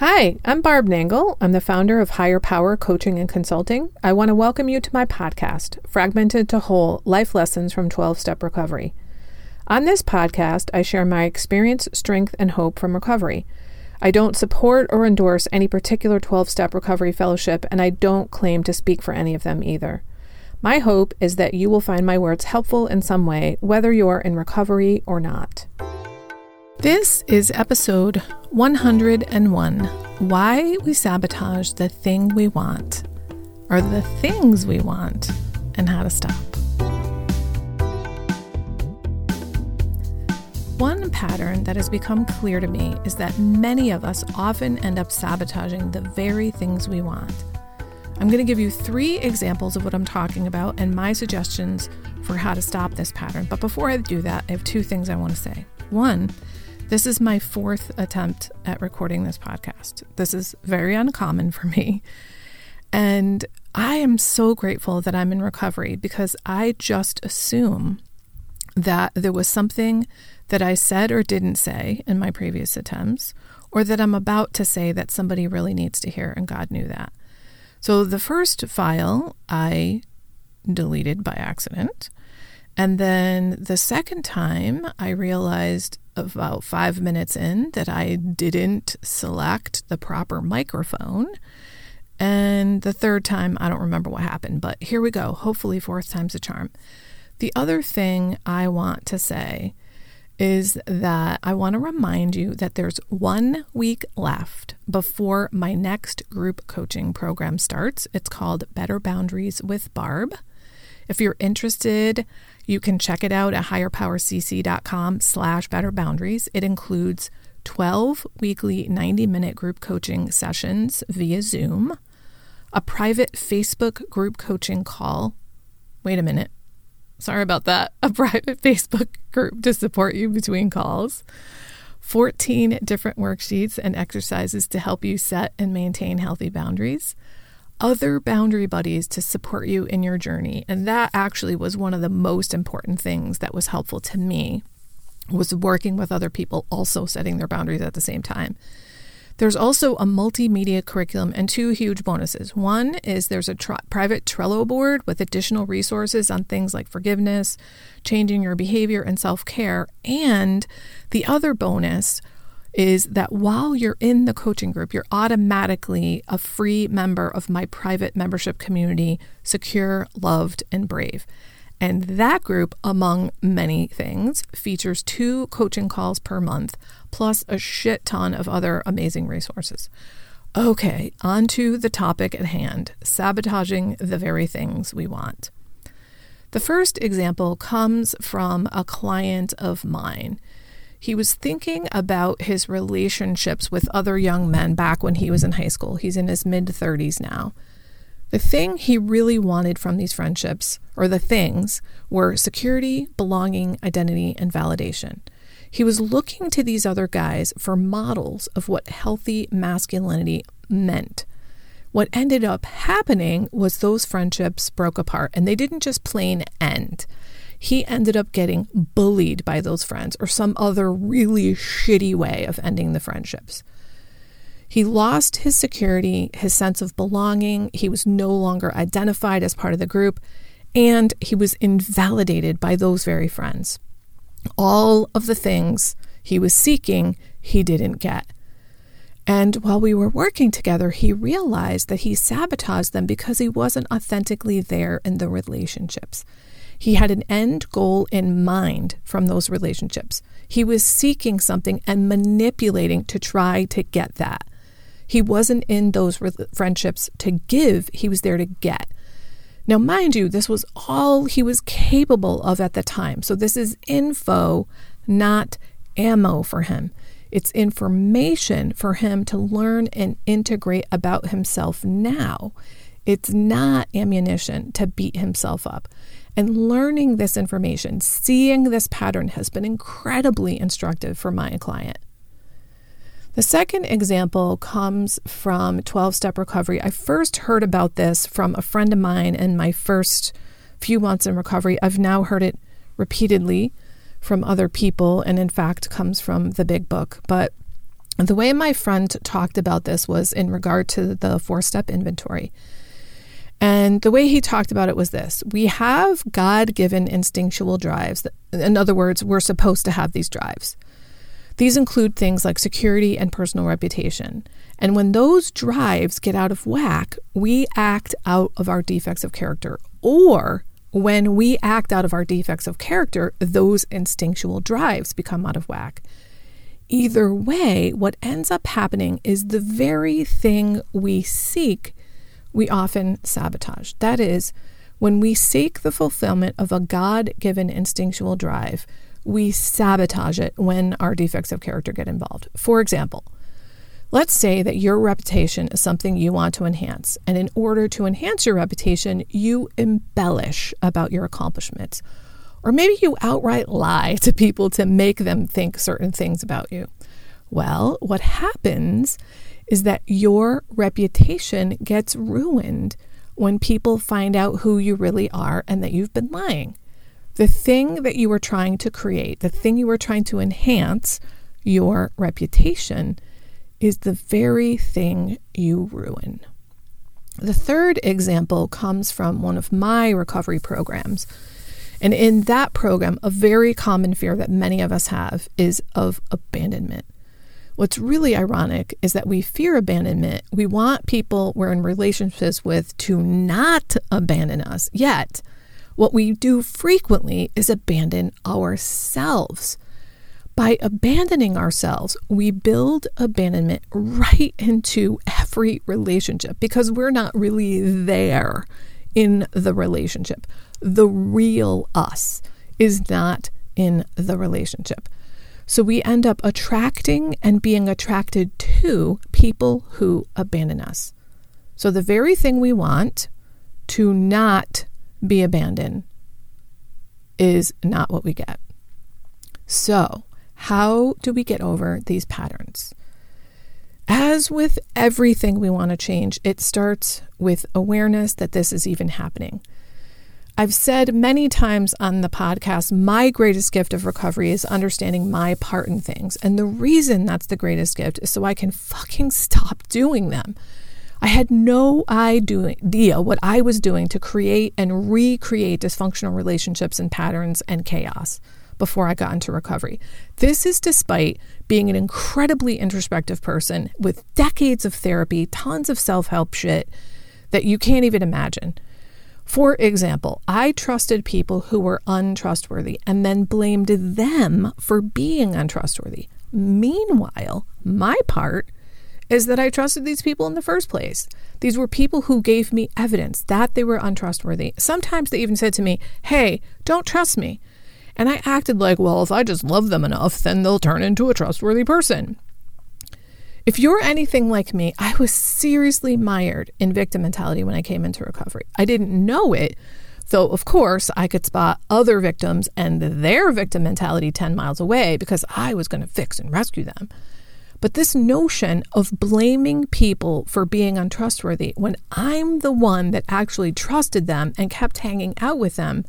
Hi, I'm Barb Nangle. I'm the founder of Higher Power Coaching and Consulting. I want to welcome you to my podcast, Fragmented to Whole Life Lessons from 12 Step Recovery. On this podcast, I share my experience, strength, and hope from recovery. I don't support or endorse any particular 12 step recovery fellowship, and I don't claim to speak for any of them either. My hope is that you will find my words helpful in some way, whether you're in recovery or not. This is episode 101 Why We Sabotage the Thing We Want, or the Things We Want, and How to Stop. One pattern that has become clear to me is that many of us often end up sabotaging the very things we want. I'm going to give you three examples of what I'm talking about and my suggestions for how to stop this pattern. But before I do that, I have two things I want to say. One, this is my fourth attempt at recording this podcast. This is very uncommon for me. And I am so grateful that I'm in recovery because I just assume that there was something that I said or didn't say in my previous attempts, or that I'm about to say that somebody really needs to hear, and God knew that. So the first file I deleted by accident. And then the second time, I realized about five minutes in that I didn't select the proper microphone. And the third time, I don't remember what happened, but here we go. Hopefully, fourth time's a charm. The other thing I want to say is that I want to remind you that there's one week left before my next group coaching program starts. It's called Better Boundaries with Barb. If you're interested, you can check it out at higherpowercc.com slash better boundaries. It includes 12 weekly 90 minute group coaching sessions via Zoom, a private Facebook group coaching call. Wait a minute. Sorry about that. A private Facebook group to support you between calls. 14 different worksheets and exercises to help you set and maintain healthy boundaries other boundary buddies to support you in your journey. And that actually was one of the most important things that was helpful to me was working with other people also setting their boundaries at the same time. There's also a multimedia curriculum and two huge bonuses. One is there's a tr- private Trello board with additional resources on things like forgiveness, changing your behavior, and self care. And the other bonus is that while you're in the coaching group, you're automatically a free member of my private membership community, Secure, Loved, and Brave. And that group, among many things, features two coaching calls per month, plus a shit ton of other amazing resources. Okay, on to the topic at hand sabotaging the very things we want. The first example comes from a client of mine he was thinking about his relationships with other young men back when he was in high school. He's in his mid 30s now. The thing he really wanted from these friendships, or the things, were security, belonging, identity, and validation. He was looking to these other guys for models of what healthy masculinity meant. What ended up happening was those friendships broke apart and they didn't just plain end he ended up getting bullied by those friends or some other really shitty way of ending the friendships. He lost his security, his sense of belonging. He was no longer identified as part of the group, and he was invalidated by those very friends. All of the things he was seeking, he didn't get. And while we were working together, he realized that he sabotaged them because he wasn't authentically there in the relationships. He had an end goal in mind from those relationships. He was seeking something and manipulating to try to get that. He wasn't in those re- friendships to give, he was there to get. Now, mind you, this was all he was capable of at the time. So, this is info, not ammo for him. It's information for him to learn and integrate about himself now. It's not ammunition to beat himself up. And learning this information, seeing this pattern has been incredibly instructive for my client. The second example comes from 12 step recovery. I first heard about this from a friend of mine in my first few months in recovery. I've now heard it repeatedly from other people, and in fact, comes from the big book. But The way my friend talked about this was in regard to the four step inventory. And the way he talked about it was this we have God given instinctual drives. In other words, we're supposed to have these drives. These include things like security and personal reputation. And when those drives get out of whack, we act out of our defects of character. Or when we act out of our defects of character, those instinctual drives become out of whack. Either way, what ends up happening is the very thing we seek, we often sabotage. That is, when we seek the fulfillment of a God given instinctual drive, we sabotage it when our defects of character get involved. For example, let's say that your reputation is something you want to enhance, and in order to enhance your reputation, you embellish about your accomplishments or maybe you outright lie to people to make them think certain things about you. Well, what happens is that your reputation gets ruined when people find out who you really are and that you've been lying. The thing that you were trying to create, the thing you were trying to enhance, your reputation, is the very thing you ruin. The third example comes from one of my recovery programs. And in that program, a very common fear that many of us have is of abandonment. What's really ironic is that we fear abandonment. We want people we're in relationships with to not abandon us. Yet, what we do frequently is abandon ourselves. By abandoning ourselves, we build abandonment right into every relationship because we're not really there in the relationship the real us is not in the relationship. So we end up attracting and being attracted to people who abandon us. So the very thing we want to not be abandoned is not what we get. So, how do we get over these patterns? As with everything we want to change, it starts with awareness that this is even happening. I've said many times on the podcast, my greatest gift of recovery is understanding my part in things. And the reason that's the greatest gift is so I can fucking stop doing them. I had no idea what I was doing to create and recreate dysfunctional relationships and patterns and chaos before I got into recovery. This is despite being an incredibly introspective person with decades of therapy, tons of self help shit that you can't even imagine. For example, I trusted people who were untrustworthy and then blamed them for being untrustworthy. Meanwhile, my part is that I trusted these people in the first place. These were people who gave me evidence that they were untrustworthy. Sometimes they even said to me, Hey, don't trust me. And I acted like, Well, if I just love them enough, then they'll turn into a trustworthy person. If you're anything like me, I was seriously mired in victim mentality when I came into recovery. I didn't know it, though, of course, I could spot other victims and their victim mentality 10 miles away because I was going to fix and rescue them. But this notion of blaming people for being untrustworthy when I'm the one that actually trusted them and kept hanging out with them,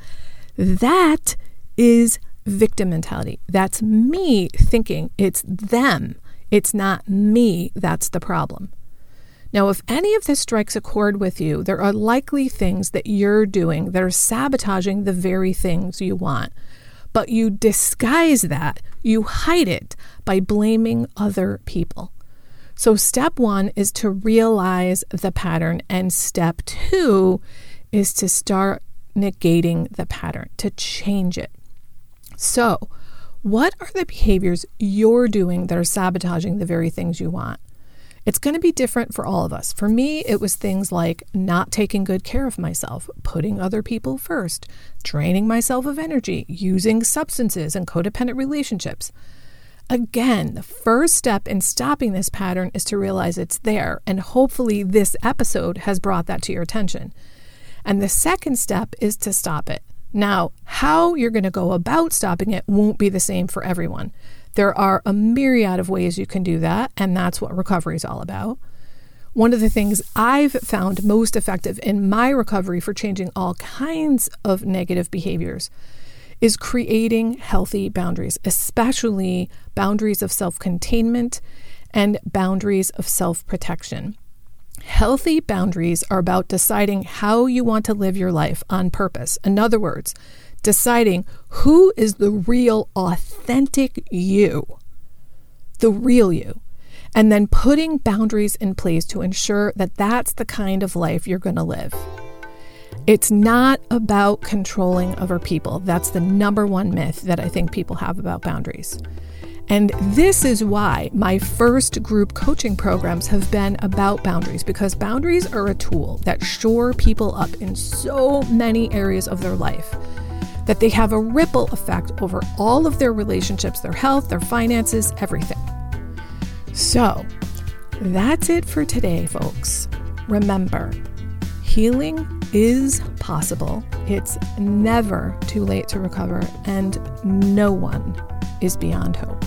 that is victim mentality. That's me thinking it's them it's not me that's the problem. Now, if any of this strikes a chord with you, there are likely things that you're doing that are sabotaging the very things you want. But you disguise that, you hide it by blaming other people. So, step one is to realize the pattern, and step two is to start negating the pattern, to change it. So, what are the behaviors you're doing that are sabotaging the very things you want? It's going to be different for all of us. For me, it was things like not taking good care of myself, putting other people first, draining myself of energy, using substances and codependent relationships. Again, the first step in stopping this pattern is to realize it's there, and hopefully, this episode has brought that to your attention. And the second step is to stop it. Now, how you're going to go about stopping it won't be the same for everyone. There are a myriad of ways you can do that, and that's what recovery is all about. One of the things I've found most effective in my recovery for changing all kinds of negative behaviors is creating healthy boundaries, especially boundaries of self containment and boundaries of self protection. Healthy boundaries are about deciding how you want to live your life on purpose. In other words, deciding who is the real, authentic you, the real you, and then putting boundaries in place to ensure that that's the kind of life you're going to live. It's not about controlling other people. That's the number one myth that I think people have about boundaries. And this is why my first group coaching programs have been about boundaries because boundaries are a tool that shore people up in so many areas of their life that they have a ripple effect over all of their relationships, their health, their finances, everything. So, that's it for today, folks. Remember, healing is possible. It's never too late to recover, and no one is beyond hope.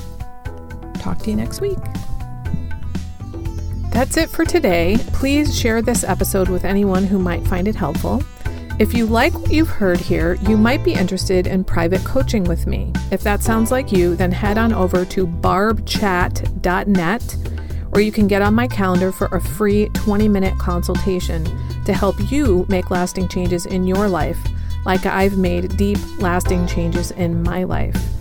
Talk to you next week. That's it for today. Please share this episode with anyone who might find it helpful. If you like what you've heard here, you might be interested in private coaching with me. If that sounds like you, then head on over to barbchat.net or you can get on my calendar for a free 20 minute consultation to help you make lasting changes in your life, like I've made deep, lasting changes in my life.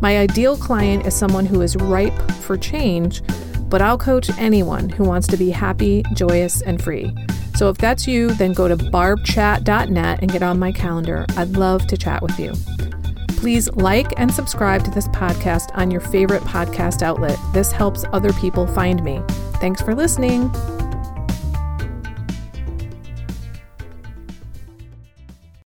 My ideal client is someone who is ripe for change, but I'll coach anyone who wants to be happy, joyous, and free. So if that's you, then go to barbchat.net and get on my calendar. I'd love to chat with you. Please like and subscribe to this podcast on your favorite podcast outlet. This helps other people find me. Thanks for listening.